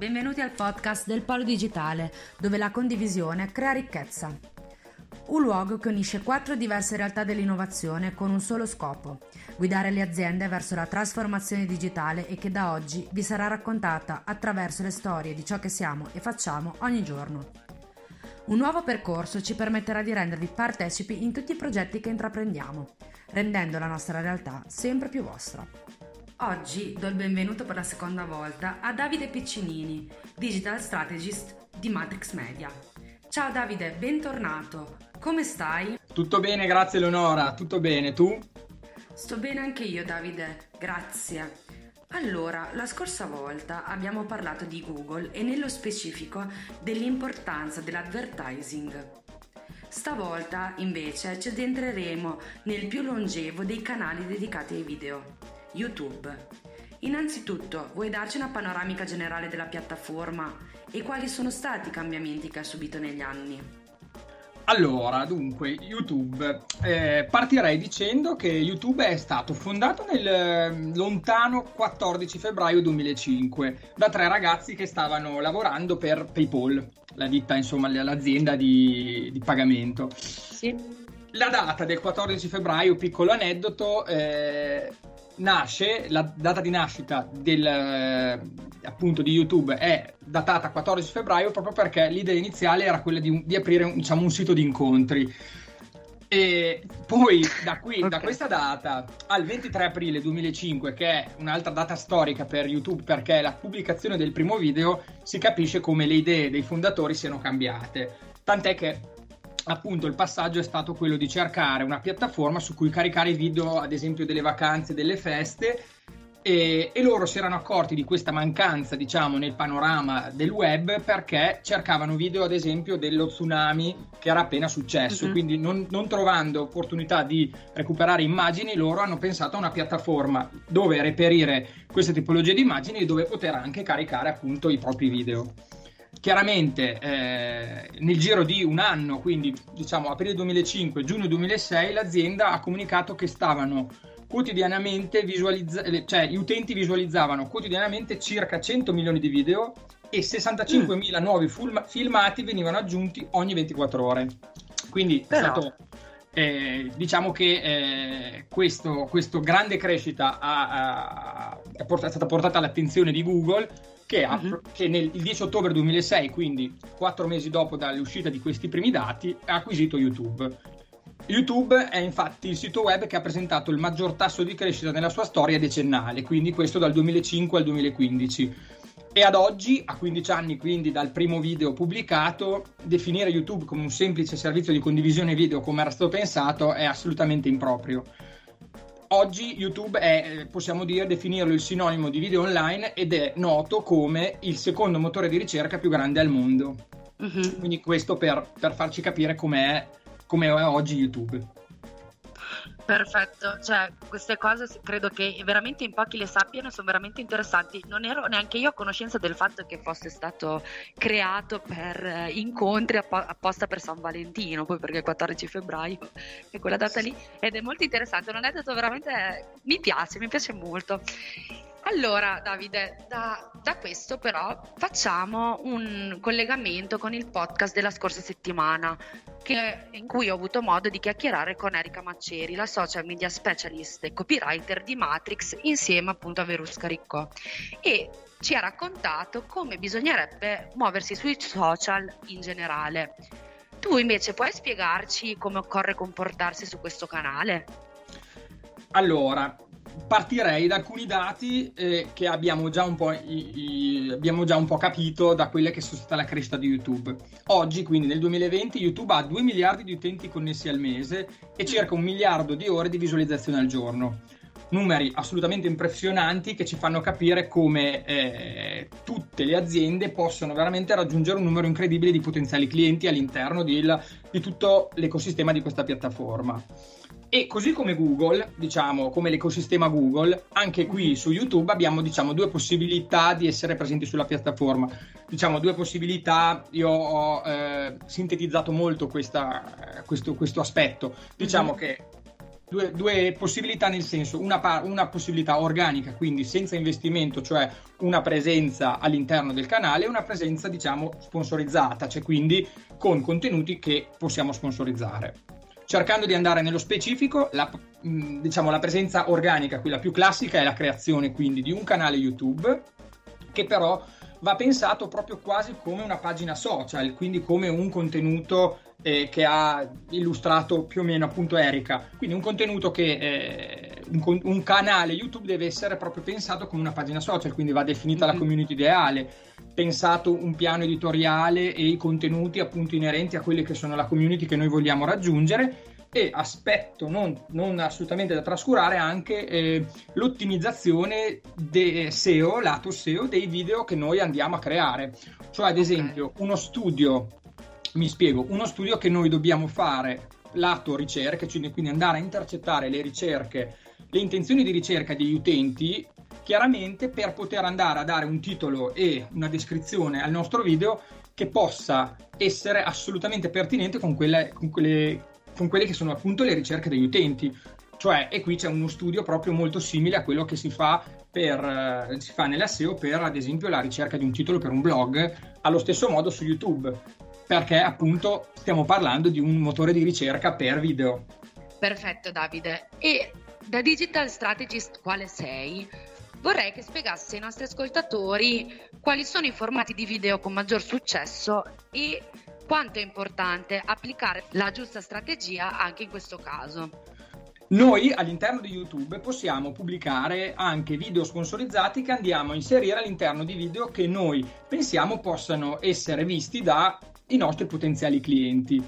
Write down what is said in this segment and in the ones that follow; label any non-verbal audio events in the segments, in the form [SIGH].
Benvenuti al podcast del Polo Digitale, dove la condivisione crea ricchezza. Un luogo che unisce quattro diverse realtà dell'innovazione con un solo scopo, guidare le aziende verso la trasformazione digitale e che da oggi vi sarà raccontata attraverso le storie di ciò che siamo e facciamo ogni giorno. Un nuovo percorso ci permetterà di rendervi partecipi in tutti i progetti che intraprendiamo, rendendo la nostra realtà sempre più vostra. Oggi do il benvenuto per la seconda volta a Davide Piccinini, Digital Strategist di Matrix Media. Ciao Davide, bentornato. Come stai? Tutto bene, grazie Leonora, tutto bene, tu? Sto bene anche io Davide, grazie. Allora, la scorsa volta abbiamo parlato di Google e nello specifico dell'importanza dell'advertising. Stavolta invece ci addentreremo nel più longevo dei canali dedicati ai video, YouTube. Innanzitutto, vuoi darci una panoramica generale della piattaforma e quali sono stati i cambiamenti che ha subito negli anni? Allora, dunque, YouTube. Eh, partirei dicendo che YouTube è stato fondato nel eh, lontano 14 febbraio 2005 da tre ragazzi che stavano lavorando per PayPal, la ditta, insomma, l'azienda di, di pagamento. Sì. La data del 14 febbraio, piccolo aneddoto, eh, nasce, la data di nascita del, eh, appunto di YouTube è datata 14 febbraio proprio perché l'idea iniziale era quella di, di aprire un, diciamo, un sito di incontri. E poi da, qui, okay. da questa data al 23 aprile 2005, che è un'altra data storica per YouTube perché è la pubblicazione del primo video, si capisce come le idee dei fondatori siano cambiate. Tant'è che appunto il passaggio è stato quello di cercare una piattaforma su cui caricare i video, ad esempio delle vacanze, delle feste. E, e, loro si erano accorti di questa mancanza, diciamo, nel panorama del web perché cercavano video, ad esempio, dello tsunami che era appena successo. Mm-hmm. Quindi, non, non, trovando opportunità di recuperare immagini, loro hanno pensato a una piattaforma dove reperire queste tipologie di immagini e dove poter anche caricare appunto i propri video. Chiaramente eh, nel giro di un anno, quindi diciamo aprile 2005, giugno 2006, l'azienda ha comunicato che stavano quotidianamente visualizzando, cioè gli utenti visualizzavano quotidianamente circa 100 milioni di video e 65.000 mm. nuovi film- filmati venivano aggiunti ogni 24 ore. Quindi Però... è stato eh, diciamo che eh, questo, questo, grande crescita ha, ha, è, port- è, stata portata all'attenzione di Google che, ha, uh-huh. che nel 10 ottobre 2006, quindi quattro mesi dopo dall'uscita di questi primi dati, ha acquisito YouTube. YouTube è infatti il sito web che ha presentato il maggior tasso di crescita nella sua storia decennale, quindi questo dal 2005 al 2015. E ad oggi, a 15 anni quindi dal primo video pubblicato, definire YouTube come un semplice servizio di condivisione video come era stato pensato è assolutamente improprio oggi YouTube è, eh, possiamo dire, definirlo il sinonimo di video online ed è noto come il secondo motore di ricerca più grande al mondo. Uh-huh. Quindi questo per, per farci capire com'è, com'è oggi YouTube. Perfetto, cioè queste cose credo che veramente in pochi le sappiano sono veramente interessanti. Non ero neanche io a conoscenza del fatto che fosse stato creato per eh, incontri app- apposta per San Valentino, poi perché il 14 febbraio è quella data lì ed è molto interessante, non è detto veramente mi piace, mi piace molto. Allora, Davide, da, da, questo però facciamo un collegamento con il podcast della scorsa settimana, che, in cui ho avuto modo di chiacchierare con Erika Macceri, la social media specialist e copywriter di Matrix, insieme appunto a Verusca Riccò. E ci ha raccontato come bisognerebbe muoversi sui social in generale. Tu invece puoi spiegarci come occorre comportarsi su questo canale? allora, partirei da alcuni dati eh, che abbiamo già, un po' i, i, abbiamo già un po' capito da quelle che sono stata la crescita di YouTube. Oggi, quindi nel 2020, YouTube ha 2 miliardi di utenti connessi al mese e circa un miliardo di ore di visualizzazione al giorno. Numeri assolutamente impressionanti che ci fanno capire come eh, tutte le aziende possono veramente raggiungere un numero incredibile di potenziali clienti all'interno di, di tutto l'ecosistema di questa piattaforma. E così come Google, diciamo, come l'ecosistema Google, anche qui su YouTube abbiamo, diciamo, due possibilità di essere presenti sulla piattaforma. Diciamo, due possibilità, io ho eh, sintetizzato molto questa, questo, questo, aspetto. Diciamo mm-hmm. che due, due, possibilità nel senso, una, una, possibilità organica, quindi senza investimento, cioè una presenza all'interno del canale, e una presenza, diciamo, sponsorizzata, cioè quindi con contenuti che possiamo sponsorizzare cercando di andare nello specifico, la, diciamo, la presenza organica, quella più classica, è la creazione quindi di un canale YouTube che però va pensato proprio quasi come una pagina social, quindi come un contenuto eh, che ha illustrato più o meno appunto Erika. Quindi un contenuto che eh, un, un, canale YouTube deve essere proprio pensato come una pagina social, quindi va definita mm-hmm. la community ideale pensato un piano editoriale e i contenuti appunto inerenti a quelle che sono la community che noi vogliamo raggiungere e aspetto non, non assolutamente da trascurare anche eh, l'ottimizzazione de SEO, lato SEO dei video che noi andiamo a creare. Cioè ad esempio uno studio, mi spiego, uno studio che noi dobbiamo fare lato ricerche, cioè quindi andare a intercettare le ricerche, le intenzioni di ricerca degli utenti chiaramente per poter andare a dare un titolo e una descrizione al nostro video che possa essere assolutamente pertinente con quelle, con quelle, con quelle che sono appunto le ricerche degli utenti. Cioè, e qui c'è uno studio proprio molto simile a quello che si fa, per, eh, si fa nella SEO per, ad esempio, la ricerca di un titolo per un blog, allo stesso modo su YouTube, perché appunto stiamo parlando di un motore di ricerca per video. Perfetto Davide. E da digital strategist quale sei? vorrei che spiegasse ai nostri ascoltatori quali sono i formati di video con maggior successo e quanto è importante applicare la giusta strategia anche in questo caso. Noi all'interno di YouTube possiamo pubblicare anche video sponsorizzati che andiamo a inserire all'interno di video che noi pensiamo possano essere visti dai nostri potenziali clienti.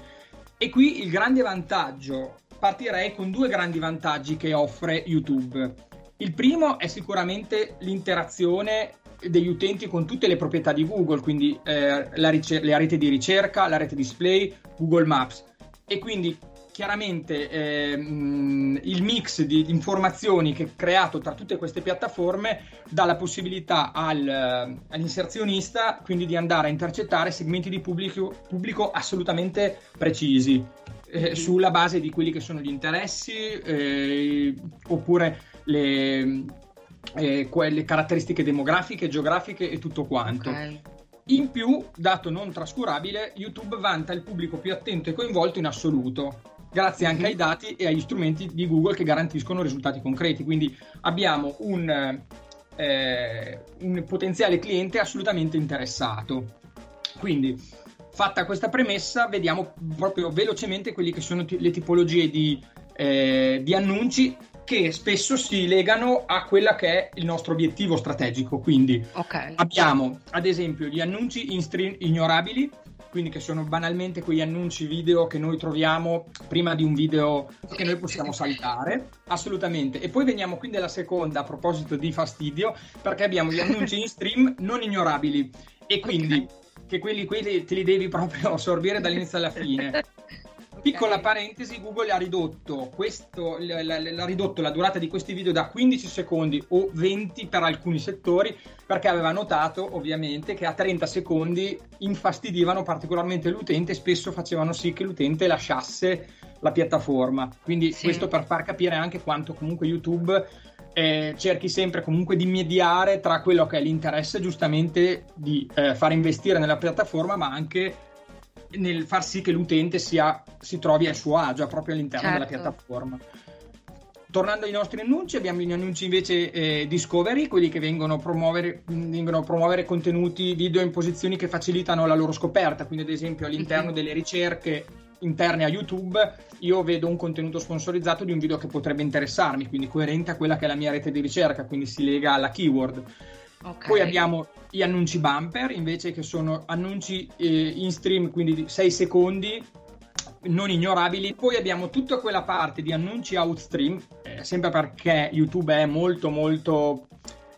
E qui il grande vantaggio, partirei con due grandi vantaggi che offre YouTube. Il primo è sicuramente l'interazione degli utenti con tutte le proprietà di Google, quindi eh, la, ricer- la, rete di ricerca, la rete display, Google Maps. E quindi chiaramente eh, il mix di, informazioni che è creato tra tutte queste piattaforme dà la possibilità al, all'inserzionista quindi di andare a intercettare segmenti di pubblico, pubblico assolutamente precisi eh, sulla base di quelli che sono gli interessi eh, oppure le, eh, quelle caratteristiche demografiche, geografiche e tutto quanto. Okay. In più, dato non trascurabile, YouTube vanta il pubblico più attento e coinvolto in assoluto, grazie anche mm-hmm. ai dati e agli strumenti di Google che garantiscono risultati concreti. Quindi abbiamo un, eh, un potenziale cliente assolutamente interessato. Quindi, fatta questa premessa, vediamo proprio velocemente quelle che sono t- le tipologie di, eh, di annunci che spesso si legano a quella che è il nostro obiettivo strategico. Quindi okay. abbiamo ad esempio gli annunci in stream ignorabili, quindi che sono banalmente quegli annunci video che noi troviamo prima di un video che noi possiamo saltare, assolutamente. E poi veniamo quindi alla seconda a proposito di fastidio, perché abbiamo gli annunci in stream non ignorabili e quindi okay. Che quelli, quelli te li devi proprio assorbire dall'inizio alla fine. [LAUGHS] Piccola parentesi, Google ha ridotto, questo, l'ha ridotto la durata di questi video da 15 secondi o 20 per alcuni settori perché aveva notato ovviamente che a 30 secondi infastidivano particolarmente l'utente e spesso facevano sì che l'utente lasciasse la piattaforma. Quindi sì. questo per far capire anche quanto comunque YouTube eh, cerchi sempre comunque di mediare tra quello che è l'interesse giustamente di eh, far investire nella piattaforma ma anche nel far sì che l'utente sia, si trovi a suo agio proprio all'interno certo. della piattaforma. Tornando ai nostri annunci, abbiamo gli annunci invece eh, discovery, quelli che vengono a promuovere, vengono a promuovere contenuti video in posizioni che facilitano la loro scoperta, quindi ad esempio all'interno mm-hmm. delle ricerche interne a YouTube io vedo un contenuto sponsorizzato di un video che potrebbe interessarmi, quindi coerente a quella che è la mia rete di ricerca, quindi si lega alla keyword. Okay. Poi abbiamo gli annunci bumper, invece che sono annunci eh, in stream, quindi di 6 secondi, non ignorabili. Poi abbiamo tutta quella parte di annunci outstream, eh, sempre perché YouTube è molto molto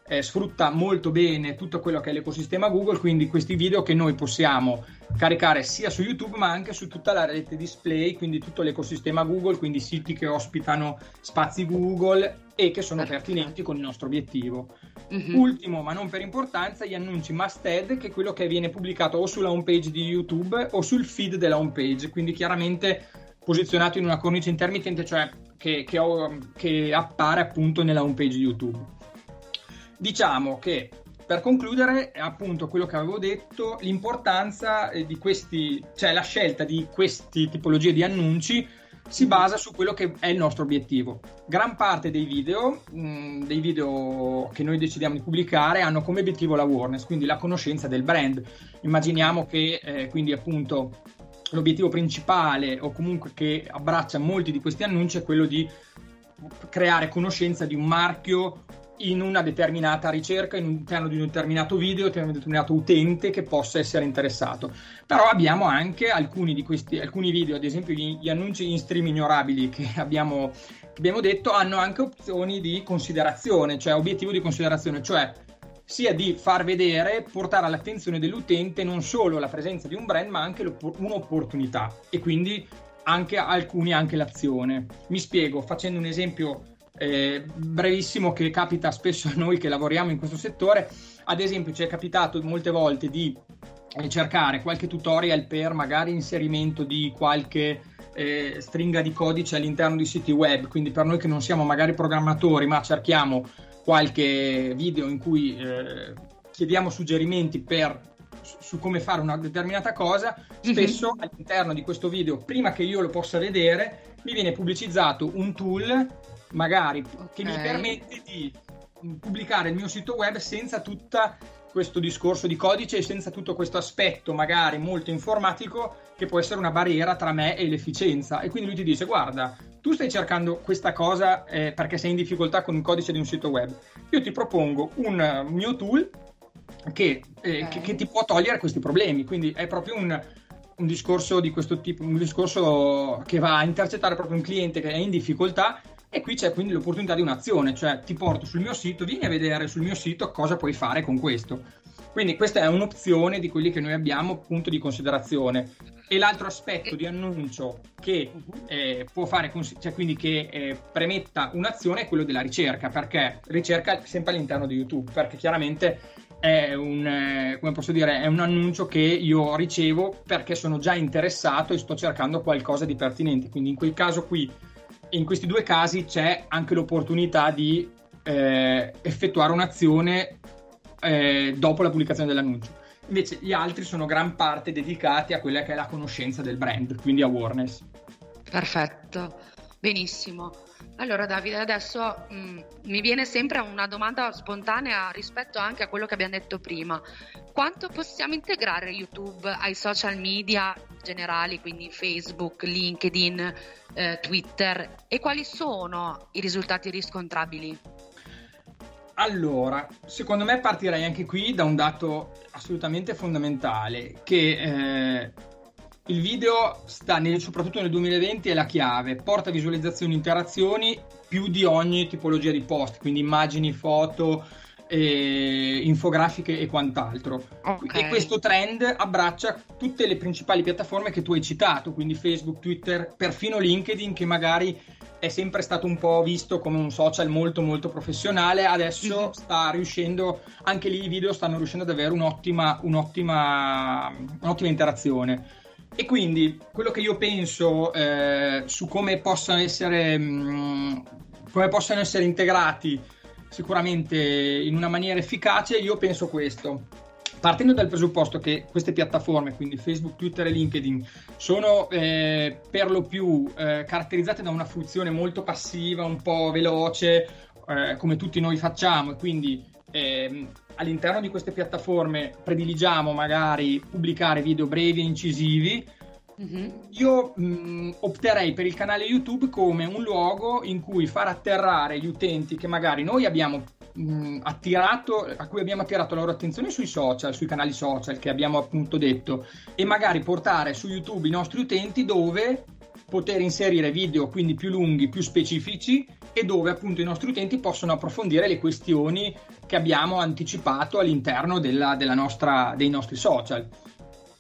eh, sfrutta molto bene tutto quello che è l'ecosistema Google, quindi questi video che noi possiamo caricare sia su YouTube ma anche su tutta la rete display, quindi tutto l'ecosistema Google, quindi siti che ospitano spazi Google e che sono pertinenti con il nostro obiettivo. Mm-hmm. Ultimo, ma non per importanza, gli annunci must add, che è quello che viene pubblicato o sulla homepage di YouTube o sul feed della homepage, quindi chiaramente posizionato in una cornice intermittente, cioè che, che, ho, che appare appunto nella homepage di YouTube. Diciamo che per concludere, appunto quello che avevo detto, l'importanza eh, di questi, cioè la scelta di queste tipologie di annunci si basa su quello che è il nostro obiettivo. Gran parte dei video, mh, mm, dei video che noi decidiamo di pubblicare, hanno come obiettivo l'awareness, quindi la conoscenza del brand. Immaginiamo che eh, quindi appunto l'obiettivo principale o comunque che abbraccia molti di questi annunci è quello di creare conoscenza di un marchio in una determinata ricerca, all'interno di un determinato video, di un determinato utente che possa essere interessato. Però abbiamo anche alcuni di questi, alcuni video, ad esempio gli, gli annunci in stream ignorabili che [LAUGHS] abbiamo, che abbiamo detto, hanno anche opzioni di considerazione, cioè obiettivo di considerazione, cioè sia di far vedere, portare all'attenzione dell'utente non solo la presenza di un brand, ma anche un'opportunità e quindi anche alcuni anche l'azione. Mi spiego facendo un esempio eh, brevissimo che capita spesso a noi che lavoriamo in questo settore. Ad esempio, ci è capitato molte volte di eh, cercare qualche tutorial per magari inserimento di qualche eh, stringa di codice all'interno di siti web. Quindi, per noi che non siamo magari programmatori, ma cerchiamo qualche video in cui eh, chiediamo suggerimenti per su come fare una determinata cosa, mhm. spesso mm-hmm. all'interno di questo video, prima che io lo possa vedere, mi viene pubblicizzato un tool magari okay. che mi permette di pubblicare il mio sito web senza tutto questo discorso di codice e senza tutto questo aspetto magari molto informatico che può essere una barriera tra me e l'efficienza e quindi lui ti dice guarda tu stai cercando questa cosa eh, perché sei in difficoltà con il codice di un sito web io ti propongo un mio tool che, eh, okay. che, che ti può togliere questi problemi quindi è proprio un, un discorso di questo tipo, un discorso che va a intercettare proprio un cliente che è in difficoltà e qui c'è quindi l'opportunità di un'azione, cioè ti porto sul mio sito, vieni a vedere sul mio sito cosa puoi fare con questo. Quindi questa è un'opzione di quelli che noi abbiamo, punto di considerazione. E l'altro aspetto di annuncio che eh, può fare, cioè quindi che eh, premetta un'azione è quello della ricerca, perché ricerca sempre all'interno di YouTube, perché chiaramente è un, eh, come posso dire, è un annuncio che io ricevo perché sono già interessato e sto cercando qualcosa di pertinente. Quindi in quel caso qui in questi due casi c'è anche l'opportunità di eh, effettuare un'azione eh, dopo la pubblicazione dell'annuncio. Invece gli altri sono gran parte dedicati a quella che è la conoscenza del brand, quindi awareness. Perfetto, benissimo. Allora Davide, adesso mh, mm, mi viene sempre una domanda spontanea rispetto anche a quello che abbiamo detto prima. Quanto possiamo integrare YouTube ai social media generali, quindi Facebook, LinkedIn, eh, Twitter e quali sono i risultati riscontrabili? Allora, secondo me partirei anche qui da un dato assolutamente fondamentale, che eh, il video sta nel, soprattutto nel 2020 è la chiave, porta visualizzazioni, interazioni più di ogni tipologia di post, quindi immagini, foto, eh, infografiche e quant'altro. Okay. E questo trend abbraccia tutte le principali piattaforme che tu hai citato, quindi Facebook, Twitter, perfino LinkedIn che magari è sempre stato un po' visto come un social molto molto professionale, adesso mm-hmm. sta riuscendo, anche lì i video stanno riuscendo ad avere un'ottima, un'ottima, un'ottima interazione. E quindi quello che io penso eh, su come possano essere, mh, mm, come possano essere integrati sicuramente in una maniera efficace, io penso questo. Partendo dal presupposto che queste piattaforme, quindi Facebook, Twitter e LinkedIn, sono eh, per lo più eh, caratterizzate da una funzione molto passiva, un po' veloce, eh, come tutti noi facciamo, e quindi ehm, all'interno di queste piattaforme prediligiamo magari pubblicare video brevi e incisivi, Mhm. Io mh, opterei per il canale YouTube come un luogo in cui far atterrare gli utenti che magari noi abbiamo mh, attirato, a cui abbiamo attirato la loro attenzione sui social, sui canali social che abbiamo appunto detto, e magari portare su YouTube i nostri utenti dove poter inserire video quindi più lunghi, più specifici e dove appunto i nostri utenti possono approfondire le questioni che abbiamo anticipato all'interno della, della nostra, dei nostri social.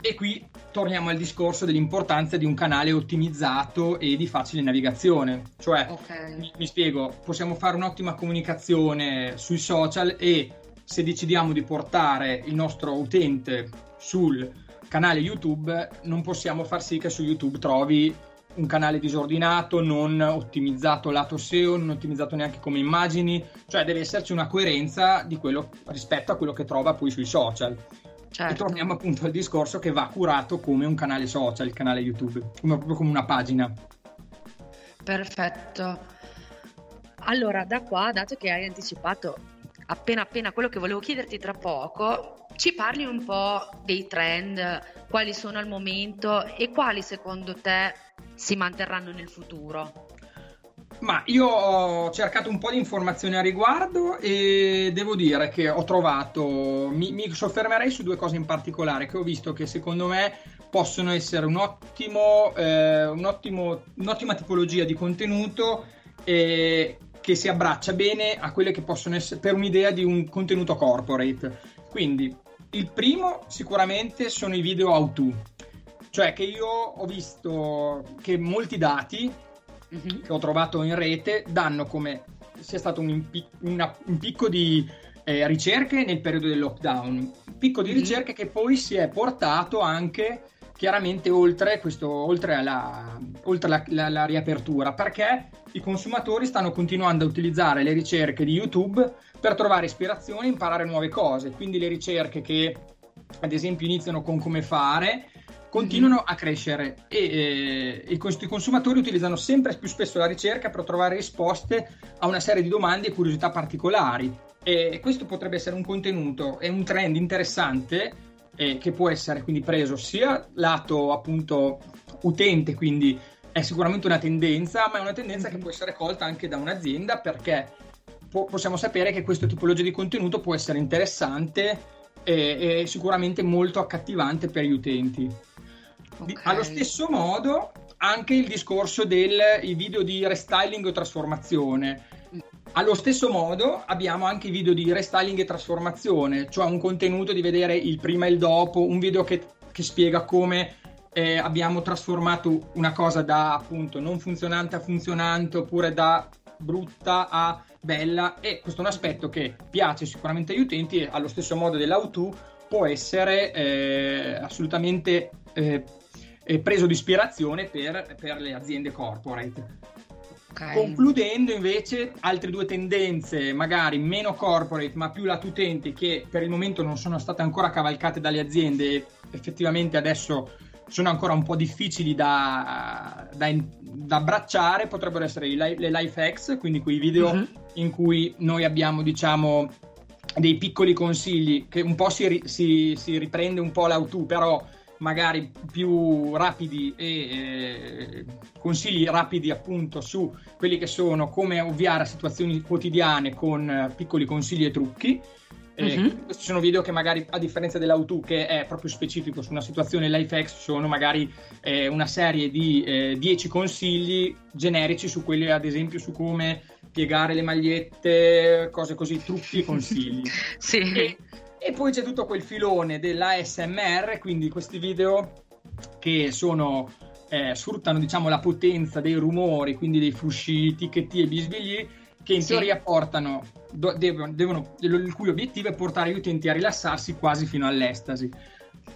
E qui torniamo al discorso dell'importanza di un canale ottimizzato e di facile navigazione. Cioè, Ok. mi, mi spiego, possiamo fare un'ottima comunicazione sui social e se decidiamo di portare il nostro utente sul canale YouTube, non possiamo far sì che su YouTube trovi un canale disordinato, non ottimizzato lato SEO, non ottimizzato neanche come immagini, cioè deve esserci una coerenza di quello rispetto a quello che trova poi sui social. E Certo. torniamo appunto al discorso che va curato come un canale social, il canale YouTube, come, proprio come una pagina. Perfetto. Allora, da qua, dato che hai anticipato appena appena quello che volevo chiederti tra poco, ci parli un po' dei trend, quali sono al momento e quali secondo te si manterranno nel futuro. Ma io ho cercato un po' di informazioni a riguardo e devo dire che ho trovato, mi, mi soffermerei su due cose in particolare che ho visto che secondo me possono essere un ottimo, eh, un ottimo- un'ottima tipologia di contenuto eh, che si abbraccia bene a quelle che possono essere per un'idea di un contenuto corporate. Quindi il primo sicuramente sono i video how to, cioè che io ho visto che molti dati Mhm. che ho trovato in rete danno come sia stato un, impi- una- un picco di eh, ricerche nel periodo del lockdown, un picco di Mhm. ricerche che poi si è portato anche chiaramente oltre, questo, oltre, alla, oltre la, la- la riapertura, perché i consumatori stanno continuando a utilizzare le ricerche di YouTube per trovare ispirazione e imparare nuove cose, quindi le ricerche che ad esempio iniziano con come fare continuano a crescere e, eh, i cons- i consumatori utilizzano sempre più spesso la ricerca per trovare risposte a una serie di domande e curiosità particolari. E questo potrebbe essere un contenuto e un trend interessante eh, che può essere quindi preso sia lato appunto utente, quindi è sicuramente una tendenza, ma è una tendenza che può essere colta anche da un'azienda perché po- possiamo sapere che questa tipologia di contenuto può essere interessante e, e sicuramente molto accattivante per gli utenti. Di- Ok. allo stesso modo, anche il discorso dei video di restyling o trasformazione. Allo stesso modo abbiamo anche i video di restyling e trasformazione, cioè un contenuto di vedere il prima e il dopo, un video che, che spiega come eh, abbiamo trasformato una cosa da appunto non funzionante a funzionante oppure da brutta a bella e questo è un aspetto che piace sicuramente agli utenti e allo stesso modo dell'auto può essere eh, assolutamente eh, eh, preso di ispirazione per, per le aziende corporate. Ok. Concludendo invece altre due tendenze, magari meno corporate ma più lato utenti, che per il momento non sono state ancora cavalcate dalle aziende effettivamente adesso sono ancora un po' difficili da, da, da abbracciare, potrebbero essere li- le life hacks, quindi quei video Mhm. in cui noi abbiamo, diciamo, dei piccoli consigli che un po' si, si- si riprende un po' l'auto, però magari più rapidi e eh, consigli rapidi appunto su quelli che sono come ovviare a situazioni quotidiane con eh, piccoli consigli e trucchi. Eh, Mhm. Questi sono video che magari a differenza dell'auto che è proprio specifico su una situazione life hacks sono magari eh, una serie di eh, 10 consigli generici su quelli ad esempio su come piegare le magliette, cose così, trucchi e consigli. [LAUGHS] Sì. E, e poi c'è tutto quel filone dell'ASMR, quindi questi video che sono, eh, sfruttano diciamo, la potenza dei rumori, quindi dei frusci, ticchetti e bisbigli, che in Sì. teoria portano, do- devono, devono- il cui obiettivo è portare gli utenti a rilassarsi quasi fino all'estasi.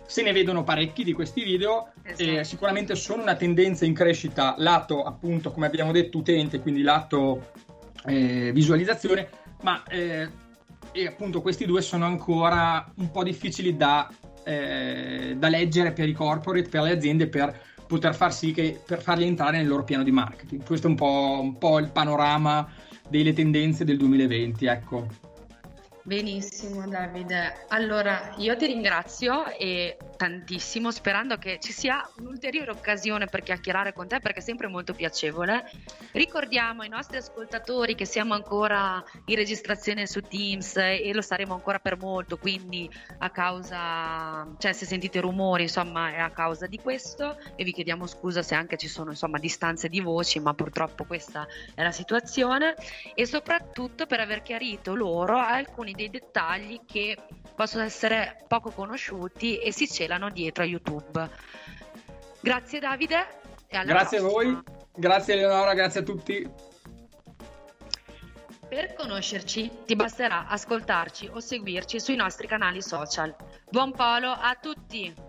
Se ne vedono parecchi di questi video, Esatto. eh, sicuramente sono una tendenza in crescita lato appunto come abbiamo detto utente, quindi lato eh, visualizzazione, ma eh, appunto questi due sono ancora un po' difficili da, eh, da leggere per i corporate, per le aziende, per poter far sì che per farli entrare nel loro piano di marketing. Questo è un po', un po' il panorama delle tendenze del 2020, ecco. Benissimo Davide, allora io ti ringrazio e tantissimo sperando che ci sia un'ulteriore occasione per chiacchierare con te perché è sempre molto piacevole. Ricordiamo ai nostri ascoltatori che siamo ancora in registrazione su Teams e lo saremo ancora per molto, quindi a causa, cioè se sentite rumori insomma è a causa di questo. E vi chiediamo scusa se anche ci sono insomma distanze di voci, ma purtroppo questa è la situazione. E soprattutto per aver chiarito loro alcuni dei dettagli che possono essere poco conosciuti e si celano dietro a YouTube. Grazie Davide e alla Grazie prossima. a voi, grazie Eleonora, grazie a tutti. Per conoscerci ti basterà ascoltarci o seguirci sui nostri canali social. Buon polo a tutti!